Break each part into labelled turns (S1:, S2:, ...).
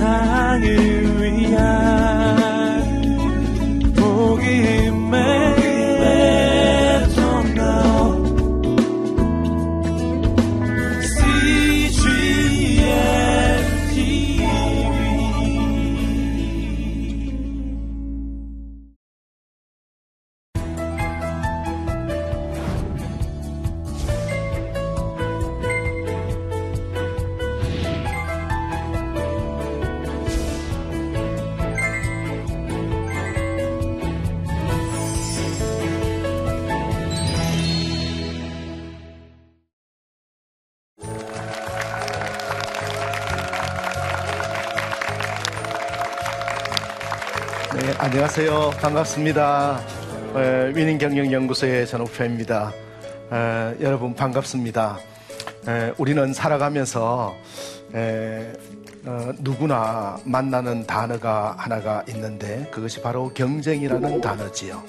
S1: 세상을
S2: 반갑습니다. 위닝 경영연구소의 전옥표입니다. 에, 여러분 반갑습니다. 에, 우리는 살아가면서 에, 어, 누구나 만나는 단어가 하나가 있는데 그것이 바로 경쟁이라는 단어지요.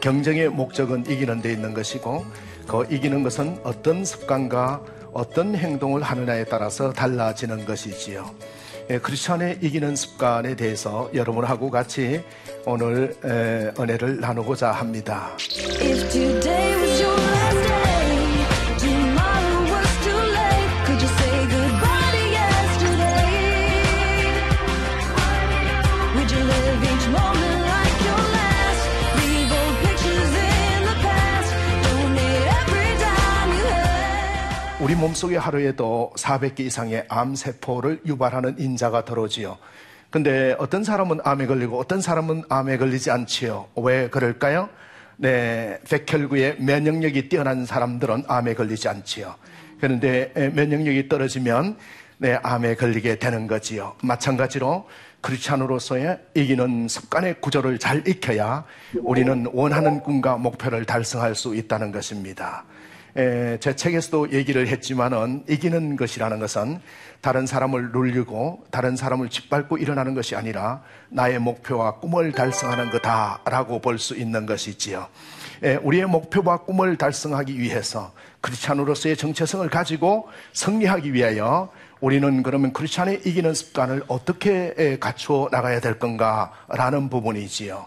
S2: 경쟁의 목적은 이기는 데 있는 것이고 그 이기는 것은 어떤 습관과 어떤 행동을 하느냐에 따라서 달라지는 것이지요. 크리스천의 이기는 습관에 대해서 여러분하고 같이 오늘 은혜를 나누고자 합니다. 우리 몸속에 하루에도 400개 이상의 암세포를 유발하는 인자가 들어오지요. 근데 어떤 사람은 암에 걸리고 어떤 사람은 암에 걸리지 않지요. 왜 그럴까요? 네, 백혈구의 면역력이 뛰어난 사람들은 암에 걸리지 않지요. 그런데 면역력이 떨어지면 네, 암에 걸리게 되는 거지요. 마찬가지로 크리스찬으로서의 이기는 습관의 구조를 잘 익혀야 우리는 원하는 꿈과 목표를 달성할 수 있다는 것입니다. 에, 제 책에서도 얘기를 했지만은 이기는 것이라는 것은 다른 사람을 놀리고 다른 사람을 짓밟고 일어나는 것이 아니라 나의 목표와 꿈을 달성하는 거다라고 볼 수 있는 것이지요. 에, 우리의 목표와 꿈을 달성하기 위해서 크리스찬으로서의 정체성을 가지고 승리하기 위하여 우리는 그러면 크리스찬의 이기는 습관을 어떻게 갖추어 나가야 될 건가라는 부분이지요.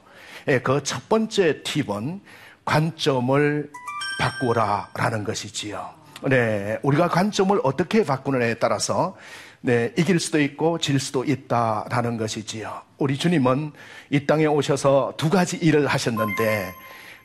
S2: 그 첫 번째 팁은 관점을 바꾸라라는 것이지요. 네, 우리가 관점을 어떻게 바꾸느냐에 따라서 네, 이길 수도 있고 질 수도 있다라는 것이지요. 우리 주님은 이 땅에 오셔서 두 가지 일을 하셨는데,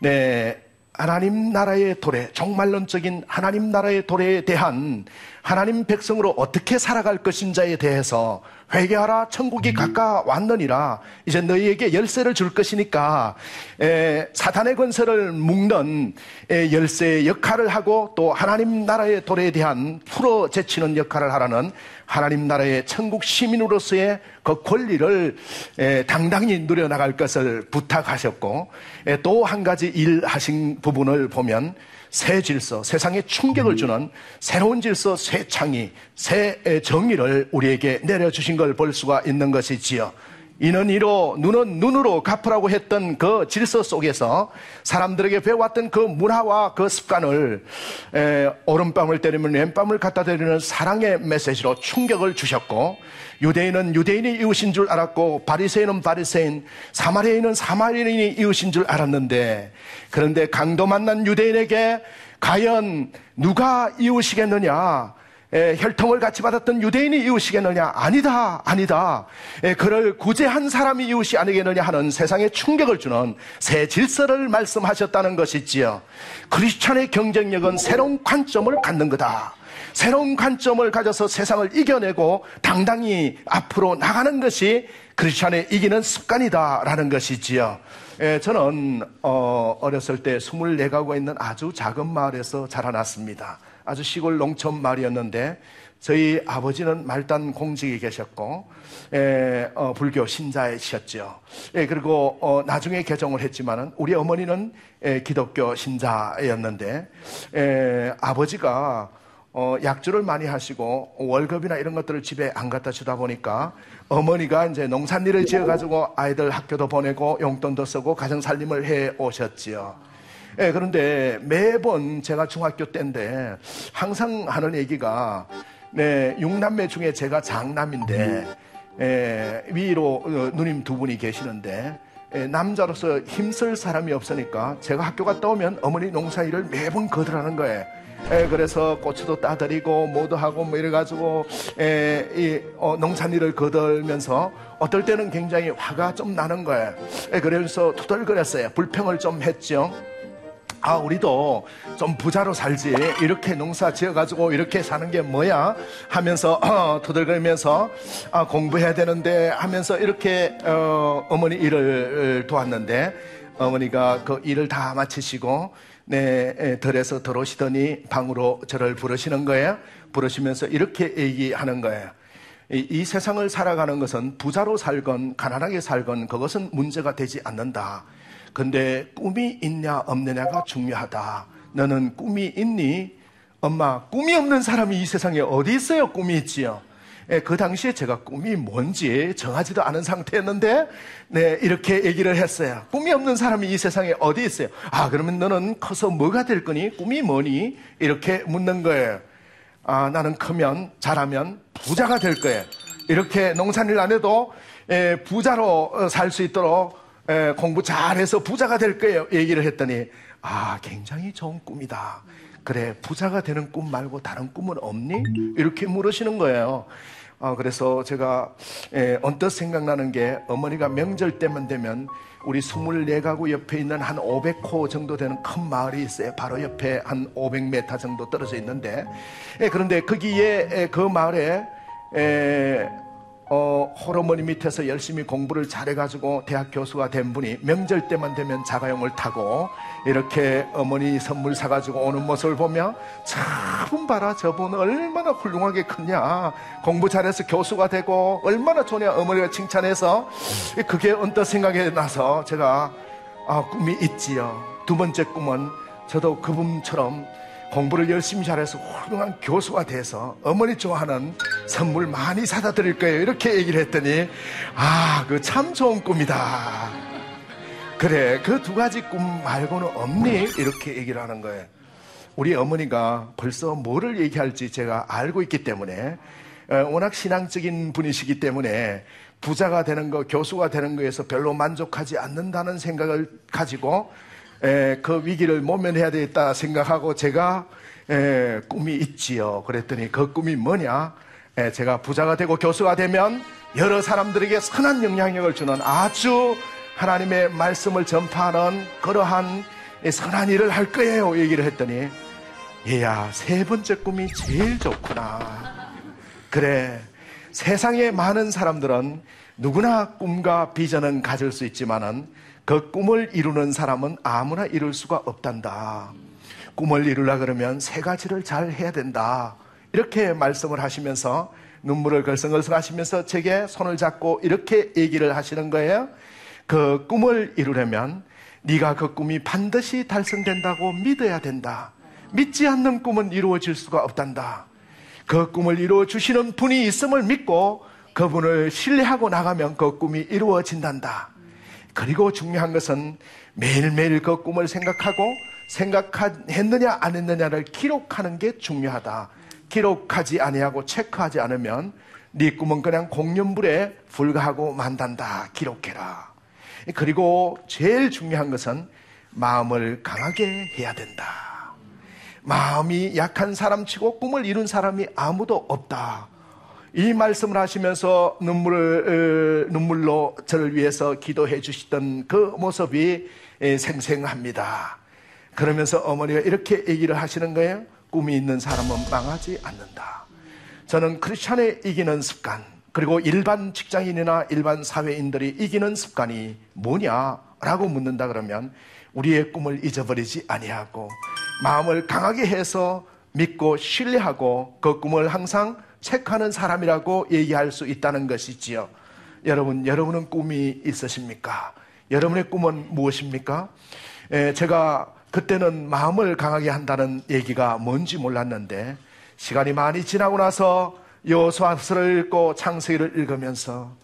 S2: 네, 하나님 나라의 도래, 종말론적인 하나님 나라의 도래에 대한 하나님 백성으로 어떻게 살아갈 것인자에 대해서 회개하라 천국이 가까웠느니라. 이제 너희에게 열쇠를 줄 것이니까 에, 사탄의 권세를 묶는 에, 열쇠의 역할을 하고 또 하나님 나라의 도래에 대한 풀어 제치는 역할을 하라는 하나님 나라의 천국 시민으로서의 그 권리를 에, 당당히 누려나갈 것을 부탁하셨고 또 한 가지 일 하신 부분을 보면 새 질서, 세상에 충격을 주는 새로운 질서, 새 창이, 새 정의를 우리에게 내려주신 걸 볼 수가 있는 것이지요. 이는 이로 눈은 눈으로 갚으라고 했던 그 질서 속에서 사람들에게 배워왔던 그 문화와 그 습관을 에, 오른밤을 때리면 왼밤을 갖다 대리는 사랑의 메시지로 충격을 주셨고 유대인은 유대인이 이웃인 줄 알았고 바리새인은 바리새인 사마리아인은 사마리아인이 이웃인 줄 알았는데 그런데 강도 만난 유대인에게 과연 누가 이웃이겠느냐 에, 혈통을 같이 받았던 유대인이 이웃이겠느냐? 아니다, 아니다. 에, 그를 구제한 사람이 이웃이 아니겠느냐 하는 세상에 충격을 주는 새 질서를 말씀하셨다는 것이지요. 크리스찬의 경쟁력은 새로운 관점을 갖는 거다. 새로운 관점을 가져서 세상을 이겨내고 당당히 앞으로 나가는 것이 크리스찬의 이기는 습관이다라는 것이지요. 에, 저는 어, 어렸을 때 24가구가 있는 아주 작은 마을에서 자라났습니다. 아주 시골 농촌 마을이었는데 저희 아버지는 말단 공직에 계셨고 에, 어, 불교 신자이셨죠. 예, 그리고 어, 나중에 개종을 했지만은 우리 어머니는 에, 기독교 신자였는데 에, 아버지가 어, 약주를 많이 하시고 월급이나 이런 것들을 집에 안 갖다 주다 보니까 어머니가 이제 농산일을 지어가지고 아이들 학교도 보내고 용돈도 쓰고 가정 살림을 해 오셨지요. 예, 그런데 매번 제가 중학교 때인데 항상 하는 얘기가 네, 육남매 중에 제가 장남인데 에, 위로 어, 누님 두 분이 계시는데 에, 남자로서 힘쓸 사람이 없으니까 제가 학교 갔다 오면 어머니 농사 일을 매번 거들하는 거예요. 에, 그래서 고추도 따드리고 뭐도 하고 뭐 이래가지고 에, 이, 어, 농산일을 거들면서 어떨 때는 굉장히 화가 좀 나는 거예요. 에, 그래서 투덜거렸어요. 불평을 좀 했죠. 아, 우리도 좀 부자로 살지. 이렇게 농사 지어가지고 이렇게 사는 게 뭐야? 하면서, 어, 토들거리면서, 아, 공부해야 되는데 하면서 이렇게, 어, 어머니 일을 도왔는데, 어머니가 그 일을 다 마치시고, 네, 덜에서 들어오시더니 방으로 저를 부르시는 거예요. 부르시면서 이렇게 얘기하는 거예요. 이, 이, 세상을 살아가는 것은 부자로 살건 가난하게 살건 그것은 문제가 되지 않는다. 근데 꿈이 있냐 없느냐가 중요하다. 너는 꿈이 있니? 엄마, 꿈이 없는 사람이 이 세상에 어디 있어요? 꿈이 있지요. 예, 그 당시에 제가 꿈이 뭔지 정하지도 않은 상태였는데, 네, 이렇게 얘기를 했어요. 꿈이 없는 사람이 이 세상에 어디 있어요? 아, 그러면 너는 커서 뭐가 될 거니? 꿈이 뭐니? 이렇게 묻는 거예요. 아, 나는 크면, 자라면 부자가 될 거예요. 이렇게 농산일 안 해도, 예, 부자로 살 수 있도록 에, 공부 잘해서 부자가 될 거예요. 얘기를 했더니 아 굉장히 좋은 꿈이다. 그래 부자가 되는 꿈 말고 다른 꿈은 없니? 이렇게 물으시는 거예요. 어, 그래서 제가 에, 언뜻 생각나는 게 어머니가 명절 때만 되면 우리 24가구 옆에 있는 한 500호 정도 되는 큰 마을이 있어요. 바로 옆에 한 500m 정도 떨어져 있는데 에, 그런데 거기에 에, 그 마을에 에, 어, 호르머니 밑에서 열심히 공부를 잘해가지고 대학 교수가 된 분이 명절 때만 되면 자가용을 타고 이렇게 어머니 선물 사가지고 오는 모습을 보며 참 봐라 저분 얼마나 훌륭하게 컸냐. 공부 잘해서 교수가 되고 얼마나 좋냐 어머니가 칭찬해서 그게 언뜻 생각이 나서 제가 아, 꿈이 있지요. 두 번째 꿈은 저도 그분처럼 공부를 열심히 잘해서 훌륭한 교수가 돼서 어머니 좋아하는 선물 많이 사다 드릴 거예요. 이렇게 얘기를 했더니, 아, 그 참 좋은 꿈이다. 그래, 그 두 가지 꿈 말고는 없니? 이렇게 얘기를 하는 거예요. 우리 어머니가 벌써 뭐를 얘기할지 제가 알고 있기 때문에, 어, 워낙 신앙적인 분이시기 때문에 부자가 되는 거, 교수가 되는 거에서 별로 만족하지 않는다는 생각을 가지고 에, 그 위기를 모면해야 되겠다 생각하고 제가 에, 꿈이 있지요. 그랬더니 그 꿈이 뭐냐? 에, 제가 부자가 되고 교수가 되면 여러 사람들에게 선한 영향력을 주는 아주 하나님의 말씀을 전파하는 그러한 선한 일을 할 거예요. 얘기를 했더니 얘야 세 번째 꿈이 제일 좋구나. 그래 세상에 많은 사람들은 누구나 꿈과 비전은 가질 수 있지만은 그 꿈을 이루는 사람은 아무나 이룰 수가 없단다. 꿈을 이루려 그러면 세 가지를 잘 해야 된다. 이렇게 말씀을 하시면서 눈물을 걸성걸성 하시면서 제게 손을 잡고 이렇게 얘기를 하시는 거예요. 그 꿈을 이루려면 네가 그 꿈이 반드시 달성된다고 믿어야 된다. 믿지 않는 꿈은 이루어질 수가 없단다. 그 꿈을 이루어 주시는 분이 있음을 믿고 그분을 신뢰하고 나가면 그 꿈이 이루어진단다. 그리고 중요한 것은 매일매일 그 꿈을 생각하고 생각했느냐 안 했느냐를 기록하는 게 중요하다. 기록하지 아니하고 체크하지 않으면 네 꿈은 그냥 공연불에 불과하고 만단다. 기록해라. 그리고 제일 중요한 것은 마음을 강하게 해야 된다. 마음이 약한 사람치고 꿈을 이룬 사람이 아무도 없다. 이 말씀을 하시면서 눈물을, 눈물로 저를 위해서 기도해 주시던 그 모습이 생생합니다. 그러면서 어머니가 이렇게 얘기를 하시는 거예요. 꿈이 있는 사람은 망하지 않는다. 저는 크리스찬의 이기는 습관, 그리고 일반 직장인이나 일반 사회인들이 이기는 습관이 뭐냐라고 묻는다 그러면 우리의 꿈을 잊어버리지 아니하고 마음을 강하게 해서 믿고 신뢰하고 그 꿈을 항상 체크하는 사람이라고 얘기할 수 있다는 것이지요. 여러분, 여러분은 꿈이 있으십니까? 여러분의 꿈은 무엇입니까? 에, 제가 그때는 마음을 강하게 한다는 얘기가 뭔지 몰랐는데 시간이 많이 지나고 나서 여호수아서를 읽고 창세기를 읽으면서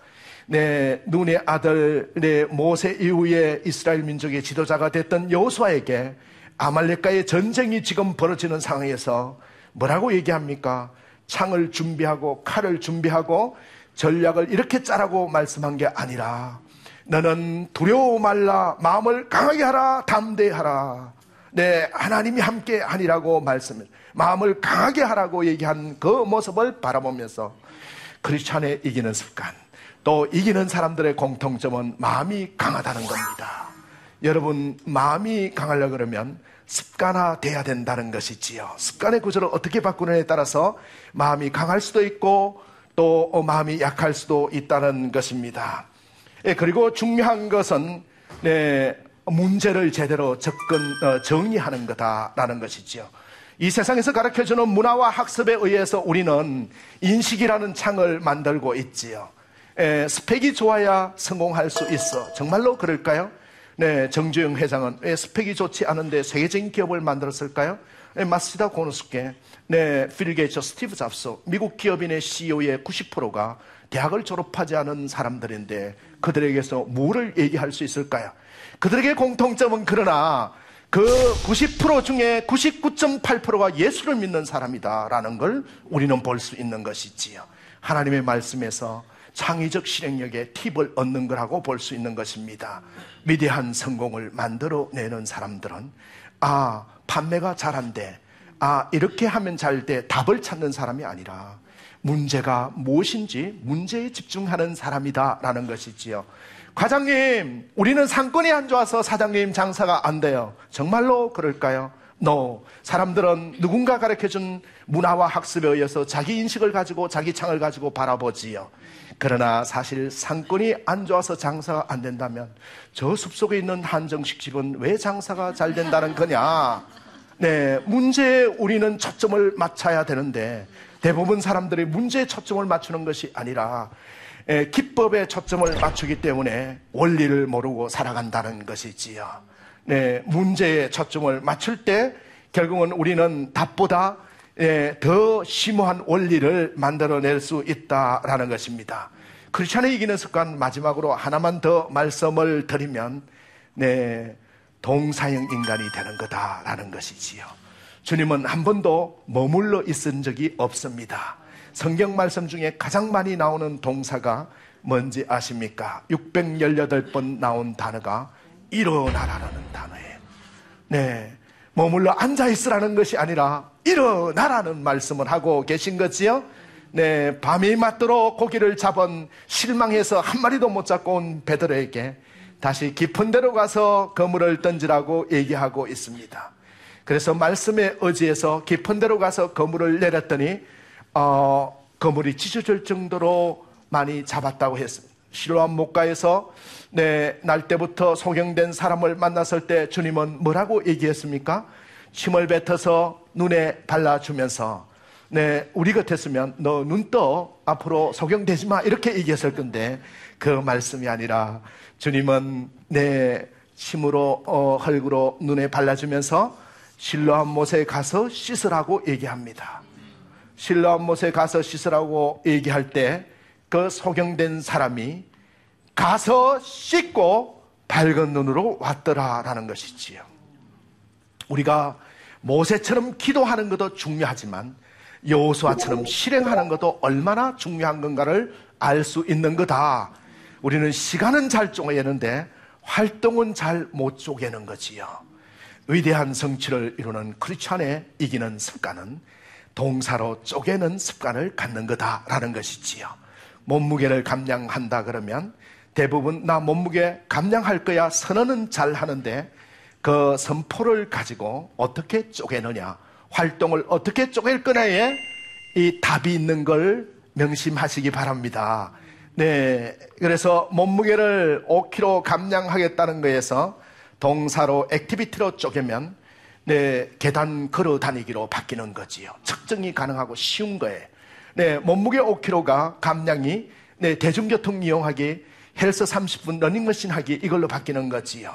S2: 내 눈의 아들 내 모세 이후에 이스라엘 민족의 지도자가 됐던 여호수아에게 아말렉과의 전쟁이 지금 벌어지는 상황에서 뭐라고 얘기합니까? 창을 준비하고 칼을 준비하고 전략을 이렇게 짜라고 말씀한 게 아니라 너는 두려워 말라 마음을 강하게 하라 담대하라 네 하나님이 함께 하니라고 말씀 마음을 강하게 하라고 얘기한 그 모습을 바라보면서 크리스찬의 이기는 습관 또 이기는 사람들의 공통점은 마음이 강하다는 겁니다. 여러분 마음이 강하려 그러면 습관화 돼야 된다는 것이지요. 습관의 구조를 어떻게 바꾸느냐에 따라서 마음이 강할 수도 있고 또 마음이 약할 수도 있다는 것입니다. 예, 그리고 중요한 것은 네, 문제를 제대로 접근 어, 정리하는 거다라는 것이지요. 이 세상에서 가르쳐주는 문화와 학습에 의해서 우리는 인식이라는 창을 만들고 있지요. 에, 스펙이 좋아야 성공할 수 있어. 정말로 그럴까요? 네, 정주영 회장은 왜 스펙이 좋지 않은데 세계적인 기업을 만들었을까요? 네, 마쓰시타 고노스케, 네, 빌 게이츠, 스티브 잡스, 미국 기업인의 CEO의 90%가 대학을 졸업하지 않은 사람들인데 그들에게서 뭐를 얘기할 수 있을까요? 그들에게 공통점은 그러나 그 90% 중에 99.8%가 예수를 믿는 사람이다라는 걸 우리는 볼 수 있는 것이지요. 하나님의 말씀에서 창의적 실행력의 팁을 얻는 거라고 볼 수 있는 것입니다. 위대한 성공을 만들어내는 사람들은 아 판매가 잘한데 아 이렇게 하면 잘 돼 답을 찾는 사람이 아니라 문제가 무엇인지 문제에 집중하는 사람이다라는 것이지요. 과장님, 우리는 상권이 안 좋아서 사장님 장사가 안 돼요. 정말로 그럴까요? No. 사람들은 누군가 가르쳐준 문화와 학습에 의해서 자기 인식을 가지고 자기 창을 가지고 바라보지요. 그러나 사실 상권이 안 좋아서 장사가 안 된다면 저 숲속에 있는 한정식 집은 왜 장사가 잘 된다는 거냐? 네, 문제에 우리는 초점을 맞춰야 되는데 대부분 사람들이 문제에 초점을 맞추는 것이 아니라 에, 기법에 초점을 맞추기 때문에 원리를 모르고 살아간다는 것이지요. 네, 문제에 초점을 맞출 때 결국은 우리는 답보다 예, 더 심오한 원리를 만들어낼 수 있다라는 것입니다. 크리스천의 이기는 습관 마지막으로 하나만 더 말씀을 드리면 네, 동사형 인간이 되는 거다라는 것이지요. 주님은 한 번도 머물러 있은 적이 없습니다. 성경 말씀 중에 가장 많이 나오는 동사가 뭔지 아십니까? 618번 나온 단어가 일어나라는 단어예요. 네. 머물러 앉아 있으라는 것이 아니라 일어나라는 말씀을 하고 계신 거지요. 네, 밤이 맞도록 고기를 잡은 실망해서 한 마리도 못 잡고 온 베드로에게 다시 깊은 데로 가서 그물을 던지라고 얘기하고 있습니다. 그래서 말씀에 의지해서 깊은 데로 가서 그물을 내렸더니 어, 그물이 찢어질 정도로 많이 잡았다고 했습니다. 시로암 목가에서 네, 날 때부터 소경된 사람을 만났을 때 주님은 뭐라고 얘기했습니까? 침을 뱉어서 눈에 발라주면서 네, 우리 같았으면 너 눈 떠 앞으로 소경되지 마 이렇게 얘기했을 건데 그 말씀이 아니라 주님은 내 침으로 어, 흙으로 눈에 발라주면서 실로암 못에 가서 씻으라고 얘기합니다. 실로암 못에 가서 씻으라고 얘기할 때 그 소경된 사람이 가서 씻고 밝은 눈으로 왔더라라는 것이지요. 우리가 모세처럼 기도하는 것도 중요하지만 여호수아처럼 실행하는 것도 얼마나 중요한 건가를 알 수 있는 거다. 우리는 시간은 잘 쪼개는데 활동은 잘 못 쪼개는 거지요. 위대한 성취를 이루는 크리스찬의 이기는 습관은 동사로 쪼개는 습관을 갖는 거다라는 것이지요. 몸무게를 감량한다 그러면 대부분 나 몸무게 감량할 거야 선언은 잘 하는데 그 선포를 가지고 어떻게 쪼개느냐 활동을 어떻게 쪼갤 거냐에 이 답이 있는 걸 명심하시기 바랍니다. 네. 그래서 몸무게를 5kg 감량하겠다는 거에서 동사로 activity로 쪼개면 네, 계단 걸어 다니기로 바뀌는 거지요. 측정이 가능하고 쉬운 거예요. 네, 몸무게 5kg가 감량이 네, 대중교통 이용하기, 헬스 30분 러닝머신 하기 이걸로 바뀌는 거지요.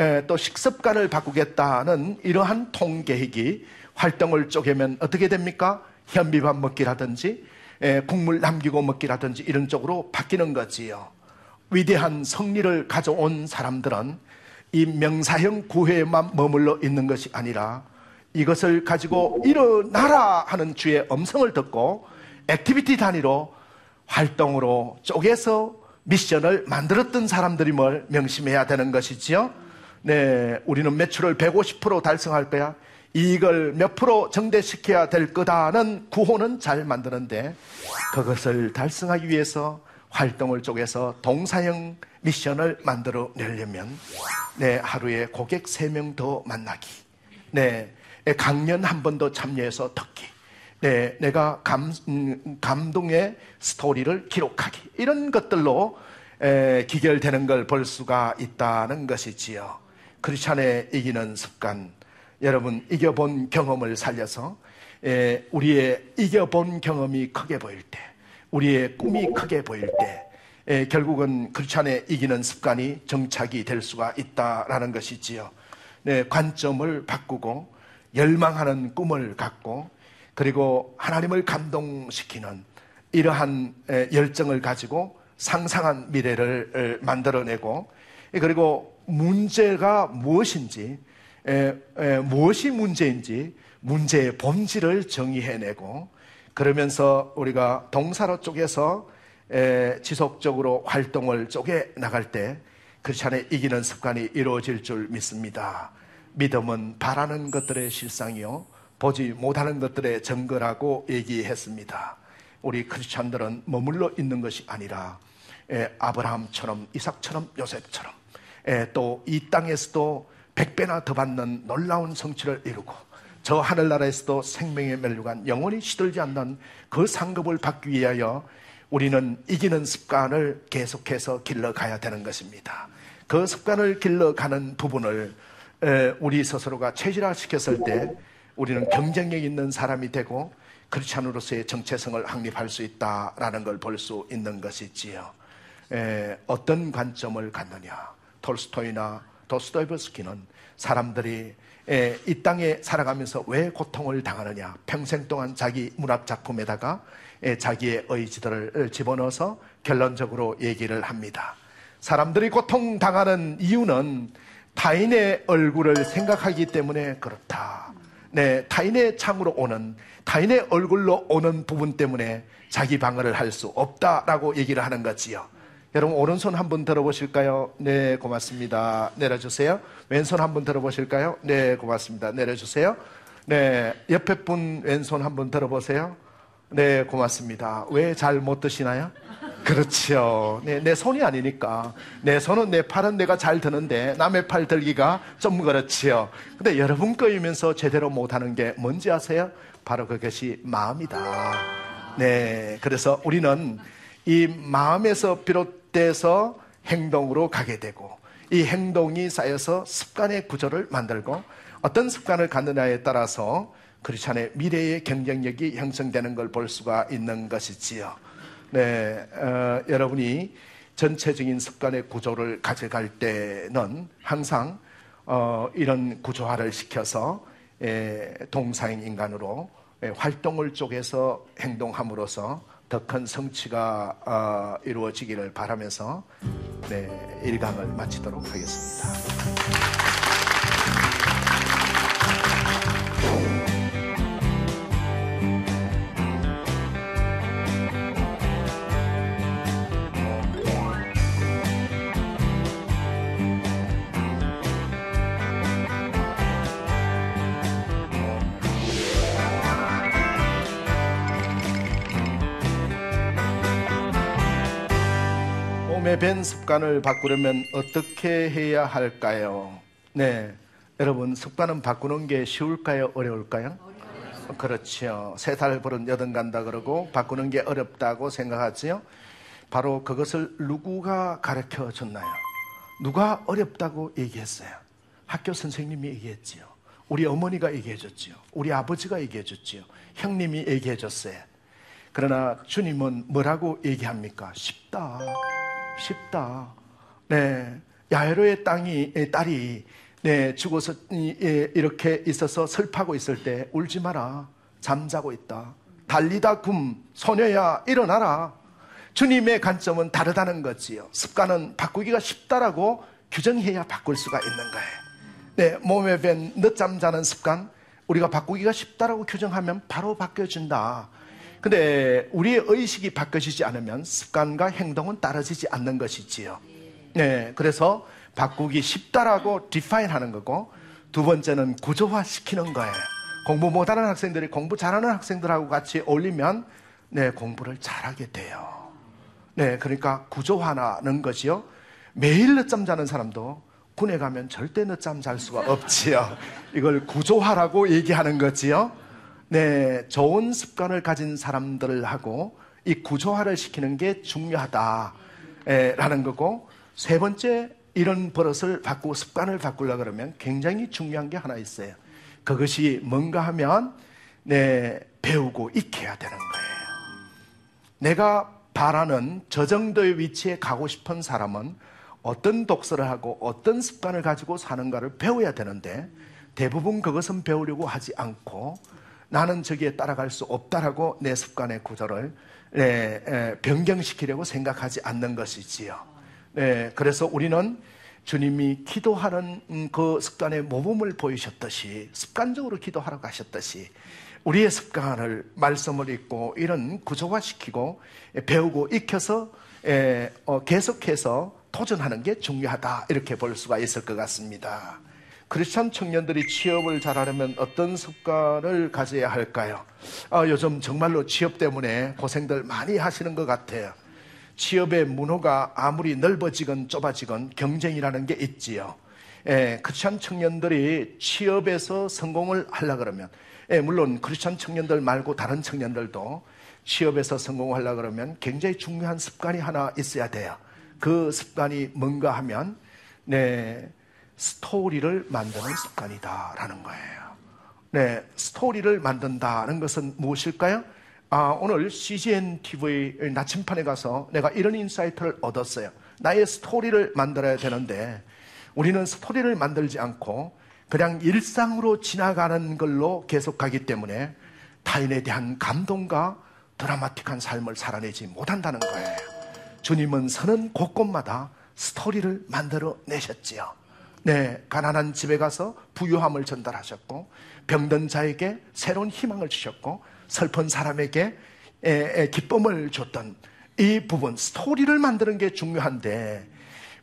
S2: 에, 또 식습관을 바꾸겠다는 이러한 통계획이 활동을 쪼개면 어떻게 됩니까? 현미밥 먹기라든지 에, 국물 남기고 먹기라든지 이런 쪽으로 바뀌는 거지요. 위대한 성리를 가져온 사람들은 이 명사형 구호에만 머물러 있는 것이 아니라 이것을 가지고 일어나라 하는 주의 음성을 듣고 activity 단위로 활동으로 쪼개서 미션을 만들었던 사람들이 뭘 명심해야 되는 것이지요. 네, 우리는 매출을 150% 달성할 거야. 이익을 몇 프로 증대시켜야 될 거다는 구호는 잘 만드는데 그것을 달성하기 위해서 활동을 쪼개서 동사형 미션을 만들어 내려면 네, 하루에 고객 3명 더 만나기. 네, 강연 한 번 더 참여해서 듣기. 네, 내가 감, 음, 감동의 스토리를 기록하기. 이런 것들로 에, 기결되는 걸 볼 수가 있다는 것이지요. 크리스찬의 이기는 습관. 여러분, 이겨본 경험을 살려서 에, 우리의 이겨본 경험이 크게 보일 때, 우리의 꿈이 크게 보일 때, 에, 결국은 크리스찬의 이기는 습관이 정착이 될 수가 있다라는 것이지요. 네, 관점을 바꾸고 열망하는 꿈을 갖고 그리고 하나님을 감동시키는 이러한 열정을 가지고 상상한 미래를 만들어내고 그리고 문제가 무엇인지 무엇이 문제인지 문제의 본질을 정의해내고 그러면서 우리가 동사로 쪽에서 지속적으로 활동을 쪼개 나갈 때 크리스찬의 이기는 습관이 이루어질 줄 믿습니다. 믿음은 바라는 것들의 실상이요 보지 못하는 것들의 증거라고 얘기했습니다. 우리 크리스찬들은 머물러 있는 것이 아니라 아브라함처럼 이삭처럼 요셉처럼 또 이 땅에서도 백배나 더 받는 놀라운 성취를 이루고 저 하늘나라에서도 생명의 멸류관 영원히 시들지 않는 그 상급을 받기 위하여 우리는 이기는 습관을 계속해서 길러가야 되는 것입니다. 그 습관을 길러가는 부분을 우리 스스로가 체질화시켰을 때 우리는 경쟁력 있는 사람이 되고 크리스찬으로서의 정체성을 확립할 수 있다라는 걸 볼 수 있는 것이지요. 에, 어떤 관점을 갖느냐. 톨스토이나 도스토이브스키는 사람들이 에, 이 땅에 살아가면서 왜 고통을 당하느냐. 평생 동안 자기 문학 작품에다가 에, 자기의 의지들을 집어넣어서 결론적으로 얘기를 합니다. 사람들이 고통당하는 이유는 타인의 얼굴을 생각하기 때문에 그렇다. 네, 타인의 창으로 오는 타인의 얼굴로 오는 부분 때문에 자기 방어를 할 수 없다라고 얘기를 하는 거지요. 여러분 오른손 한번 들어보실까요? 네, 고맙습니다. 내려주세요. 왼손 한번 들어보실까요? 네, 고맙습니다. 내려주세요. 네, 옆에 분 왼손 한번 들어보세요. 네, 고맙습니다. 왜 잘 못 드시나요? 그렇죠. 네, 내 손이 아니니까. 내 손은 내 팔은 내가 잘 드는데 남의 팔 들기가 좀 그렇지요. 근데 여러분 거이면서 제대로 못하는 게 뭔지 아세요? 바로 그것이 마음이다. 네. 그래서 우리는 이 마음에서 비롯돼서 행동으로 가게 되고 이 행동이 쌓여서 습관의 구조를 만들고 어떤 습관을 갖느냐에 따라서 크리스찬의 미래의 경쟁력이 형성되는 걸 볼 수가 있는 것이지요. 네, 어, 여러분이 전체적인 습관의 구조를 가져갈 때는 항상 어, 이런 구조화를 시켜서 에, 동사인 인간으로 에, 활동을 쪼개서 행동함으로써 더 큰 성취가 어, 이루어지기를 바라면서 네, 일강을 마치도록 하겠습니다. 밴 습관을 바꾸려면 어떻게 해야 할까요? 네. 여러분, 습관은 바꾸는 게 쉬울까요? 어려울까요? 그렇죠. 세 달 버릇 여든 간다 그러고 바꾸는 게 어렵다고 생각하지요? 바로 그것을 누구가 가르쳐 줬나요? 누가 어렵다고 얘기했어요? 학교 선생님이 얘기했지요. 우리 어머니가 얘기해 줬지요. 우리 아버지가 얘기해 줬지요. 형님이 얘기해 줬어요. 그러나 주님은 뭐라고 얘기합니까? 쉽다. 쉽다. 네. 야외로의 땅이, 딸이, 네, 죽어서 이렇게 있어서 슬퍼하고 있을 때 울지 마라. 잠자고 있다. 달리다 굼, 소녀야, 일어나라. 주님의 관점은 다르다는 거지요. 습관은 바꾸기가 쉽다라고 규정해야 바꿀 수가 있는 거예요. 네, 몸에 밴 늦잠 자는 습관, 우리가 바꾸기가 쉽다라고 규정하면 바로 바뀌어진다. 근데 우리의 의식이 바뀌어지지 않으면 습관과 행동은 따라지지 않는 것이지요. 네, 그래서 바꾸기 쉽다라고 디파인 하는 거고 두 번째는 구조화 시키는 거예요. 공부 못하는 학생들이 공부 잘하는 학생들하고 같이 어울리면 네, 공부를 잘하게 돼요. 네, 그러니까 구조화하는 것이요. 매일 늦잠 자는 사람도 군에 가면 절대 늦잠 잘 수가 없지요. 이걸 구조화라고 얘기하는 거지요. 네, 좋은 습관을 가진 사람들하고 이 구조화를 시키는 게 중요하다라는 거고 세 번째 이런 버릇을 바꾸고 습관을 바꾸려 그러면 굉장히 중요한 게 하나 있어요. 그것이 뭔가 하면 네, 배우고 익혀야 되는 거예요. 내가 바라는 저 정도의 위치에 가고 싶은 사람은 어떤 독서를 하고 어떤 습관을 가지고 사는가를 배워야 되는데 대부분 그것은 배우려고 하지 않고 나는 저기에 따라갈 수 없다라고 내 습관의 구조를 네, 변경시키려고 생각하지 않는 것이지요. 네, 그래서 우리는 주님이 기도하는 그 습관의 모범을 보이셨듯이 습관적으로 기도하라고 하셨듯이 우리의 습관을 말씀을 읽고 이런 구조화시키고 배우고 익혀서 어, 계속해서 도전하는 게 중요하다 이렇게 볼 수가 있을 것 같습니다. 크리스천 청년들이 취업을 잘하려면 어떤 습관을 가져야 할까요? 아, 요즘 정말로 취업 때문에 고생들 많이 하시는 것 같아요. 취업의 문호가 아무리 넓어지건 좁아지건 경쟁이라는 게 있지요. 예, 크리스천 청년들이 취업에서 성공을 하려 그러면 예, 물론 크리스천 청년들 말고 다른 청년들도 취업에서 성공하려 그러면 굉장히 중요한 습관이 하나 있어야 돼요. 그 습관이 뭔가 하면 네, 스토리를 만드는 습관이다라는 거예요. 네, 스토리를 만든다는 것은 무엇일까요? 아, 오늘 CGN TV 나침판에 가서 내가 이런 insight를 얻었어요. 나의 스토리를 만들어야 되는데 우리는 스토리를 만들지 않고 그냥 일상으로 지나가는 걸로 계속 가기 때문에 타인에 대한 감동과 드라마틱한 삶을 살아내지 못한다는 거예요. 주님은 서는 곳곳마다 스토리를 만들어 내셨지요. 네, 가난한 집에 가서 부유함을 전달하셨고 병든 자에게 새로운 희망을 주셨고 슬픈 사람에게 기쁨을 줬던 이 부분, 스토리를 만드는 게 중요한데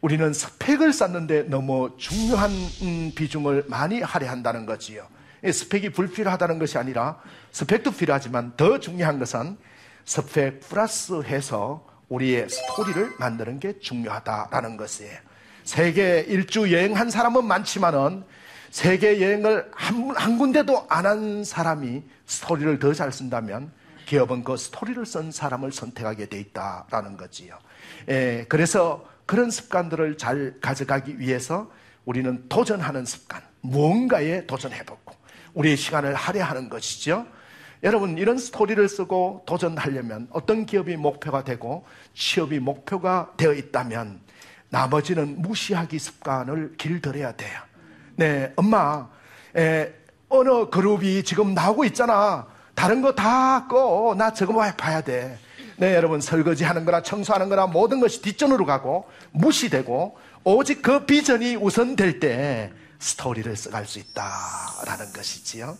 S2: 우리는 스펙을 쌓는데 너무 중요한 음, 비중을 많이 할애한다는 거지요. 스펙이 불필요하다는 것이 아니라 스펙도 필요하지만 더 중요한 것은 스펙 플러스 해서 우리의 스토리를 만드는 게 중요하다라는 것이에요. 세계 일주 여행한 사람은 많지만은 세계 여행을 한, 한 군데도 안 한 사람이 스토리를 더 잘 쓴다면 기업은 그 스토리를 쓴 사람을 선택하게 돼 있다라는 거지요. 예, 그래서 그런 습관들을 잘 가져가기 위해서 우리는 도전하는 습관, 무언가에 도전해보고 우리의 시간을 할애하는 것이죠. 여러분, 이런 스토리를 쓰고 도전하려면 어떤 기업이 목표가 되고 취업이 목표가 되어 있다면 나머지는 무시하기 습관을 길들여야 돼요. 네, 엄마, 에, 어느 그룹이 지금 나오고 있잖아. 다른 거 다 꺼. 나 저거 봐야 돼. 네, 여러분, 설거지 하는 거나 청소하는 거나 모든 것이 뒷전으로 가고 무시되고 오직 그 비전이 우선될 때 스토리를 써갈 수 있다라는 것이지요.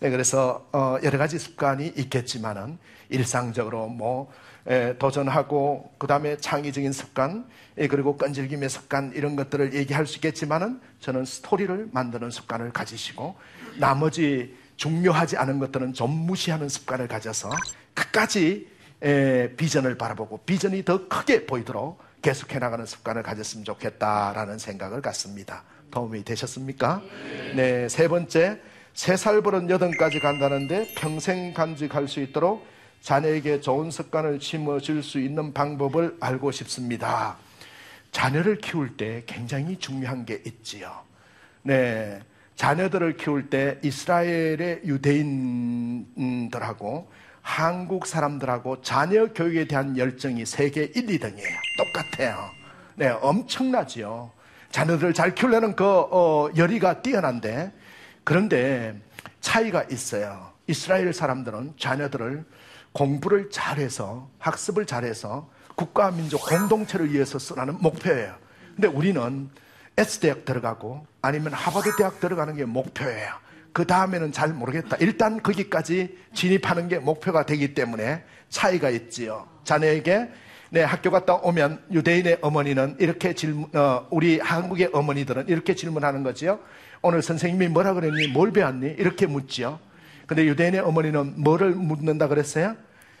S2: 네, 그래서 어, 여러 가지 습관이 있겠지만은 일상적으로 뭐 에, 도전하고 그 다음에 창의적인 습관 예, 그리고 끈질김의 습관 이런 것들을 얘기할 수 있겠지만은 저는 스토리를 만드는 습관을 가지시고 나머지 중요하지 않은 것들은 좀 무시하는 습관을 가져서 끝까지 에, 비전을 바라보고 비전이 더 크게 보이도록 계속해 나가는 습관을 가졌으면 좋겠다라는 생각을 갖습니다. 도움이 되셨습니까? 네, 세 번째 세 살 버릇 여든까지 간다는데 평생 간직할 수 있도록 자녀에게 좋은 습관을 심어줄 수 있는 방법을 알고 싶습니다. 자녀를 키울 때 굉장히 중요한 게 있지요. 네. 자녀들을 키울 때 이스라엘의 유대인들하고 한국 사람들하고 자녀 교육에 대한 열정이 세계 1, 2등이에요. 똑같아요. 네, 엄청나지요. 자녀들을 잘 키우려는 그 어, 열의가 뛰어난데 그런데 차이가 있어요. 이스라엘 사람들은 자녀들을 공부를 잘해서 학습을 잘해서 국가 민족 공동체를 위해서 쓰라는 목표예요. 근데 우리는 S대학 들어가고 아니면 하버드 대학 들어가는 게 목표예요. 그 다음에는 잘 모르겠다. 일단 거기까지 진입하는 게 목표가 되기 때문에 차이가 있지요. 자녀에게 네, 학교 갔다 오면 유대인의 어머니는 이렇게 질문, 어, 우리 한국의 어머니들은 이렇게 질문하는 거지요. 오늘 선생님이 뭐라 그랬니? 뭘 배웠니? 이렇게 묻지요. 근데 유대인의 어머니는 뭐를 묻는다 그랬어요?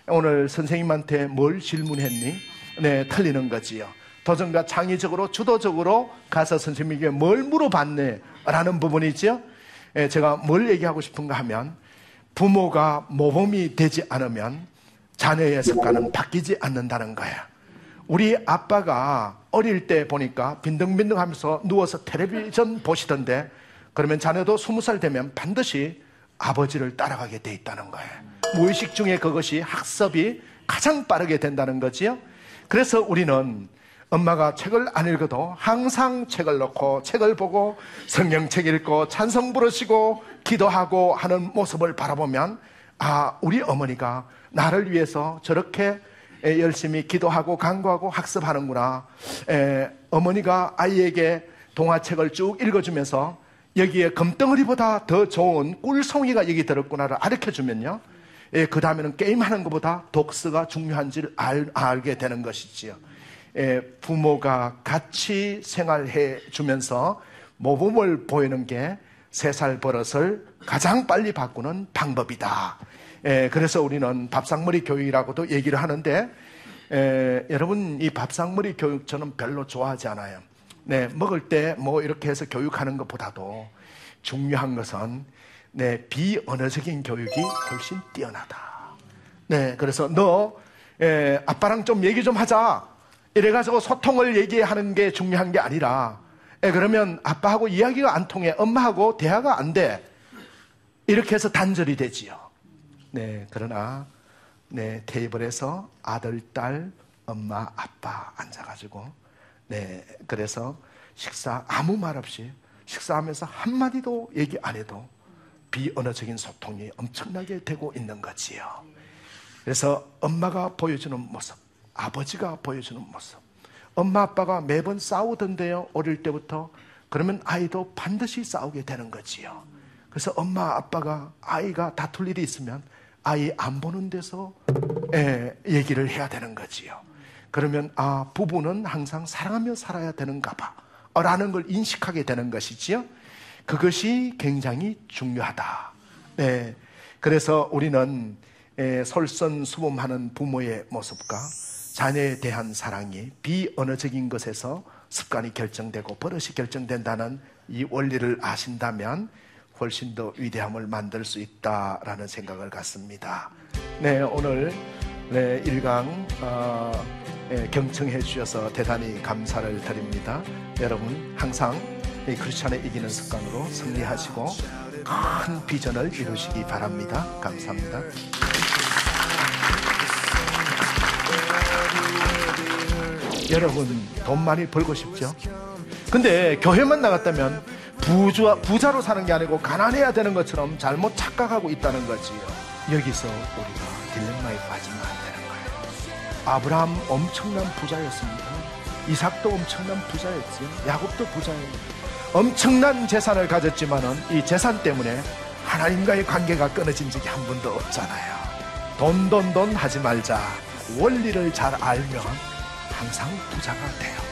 S2: 오늘 선생님한테 뭘 질문했니? 네, 틀리는 거지요. 도전과 창의적으로 주도적으로 가서 선생님에게 뭘 물어봤네? 라는 부분이지요. 예, 제가 뭘 얘기하고 싶은가 하면 부모가 모범이 되지 않으면 자녀의 습관은 바뀌지 않는다는 거야. 우리 아빠가 어릴 때 보니까 빈둥빈둥 하면서 누워서 텔레비전 보시던데 그러면 자녀도 스무 살 되면 반드시 아버지를 따라가게 돼 있다는 거예요. 무의식 중에 그것이 학습이 가장 빠르게 된다는 거지요. 그래서 우리는 엄마가 책을 안 읽어도 항상 책을 놓고 책을 보고 성경책 읽고 찬성 부르시고 기도하고 하는 모습을 바라보면 아, 우리 어머니가 나를 위해서 저렇게 열심히 기도하고 간구하고 학습하는구나. 에, 어머니가 아이에게 동화책을 쭉 읽어주면서 여기에 금덩어리보다 더 좋은 꿀송이가 여기 들었구나를 가르쳐주면요. 예, 그 다음에는 게임하는 것보다 독서가 중요한지를 알, 알게 되는 것이지요. 예, 부모가 같이 생활해 주면서 모범을 보이는 게 세 살 버릇을 가장 빨리 바꾸는 방법이다. 예, 그래서 우리는 밥상머리 교육이라고도 얘기를 하는데 에, 여러분 이 밥상머리 교육 저는 별로 좋아하지 않아요. 네, 먹을 때 뭐 이렇게 해서 교육하는 것보다도 중요한 것은 네, 비언어적인 교육이 훨씬 뛰어나다. 네, 그래서 너 에, 아빠랑 좀 얘기 좀 하자. 이래가지고 소통을 얘기하는 게 중요한 게 아니라 에, 그러면 아빠하고 이야기가 안 통해 엄마하고 대화가 안 돼. 이렇게 해서 단절이 되지요. 네, 그러나 네, 테이블에서 아들, 딸, 엄마, 아빠 앉아가지고 네, 그래서 식사 아무 말 없이 식사하면서 한마디도 얘기 안 해도 비언어적인 소통이 엄청나게 되고 있는 거지요. 그래서 엄마가 보여주는 모습, 아버지가 보여주는 모습, 엄마 아빠가 매번 싸우던데요, 어릴 때부터. 그러면 아이도 반드시 싸우게 되는 거지요. 그래서 엄마 아빠가 아이가 다툴 일이 있으면 아이 안 보는 데서 예, 얘기를 해야 되는 거지요. 그러면 아 부부는 항상 사랑하며 살아야 되는가 봐 라는 걸 인식하게 되는 것이지요. 그것이 굉장히 중요하다. 네. 그래서 우리는 예, 솔선수범하는 부모의 모습과 자녀에 대한 사랑이 비언어적인 것에서 습관이 결정되고 버릇이 결정된다는 이 원리를 아신다면 훨씬 더 위대함을 만들 수 있다라는 생각을 갖습니다. 네, 오늘 네, 1강 어, 네, 경청해 주셔서 대단히 감사를 드립니다. 여러분 항상 이 크리스천의 이기는 습관으로 승리하시고 큰 비전을 이루시기 바랍니다. 감사합니다. 여러분 돈 많이 벌고 싶죠? 근데 교회만 나갔다면 부자, 부자로 사는 게 아니고 가난해야 되는 것처럼 잘못 착각하고 있다는 거지요. 여기서 우리가 딜레마에 빠지면 안 거예요. 아브라함 엄청난 부자였습니다. 이삭도 엄청난 부자였지요. 야곱도 부자예요. 엄청난 재산을 가졌지만은 이 재산 때문에 하나님과의 관계가 끊어진 적이 한 번도 없잖아요. 돈, 돈, 돈 하지 말자. 원리를 잘 알면 항상 부자가 돼요.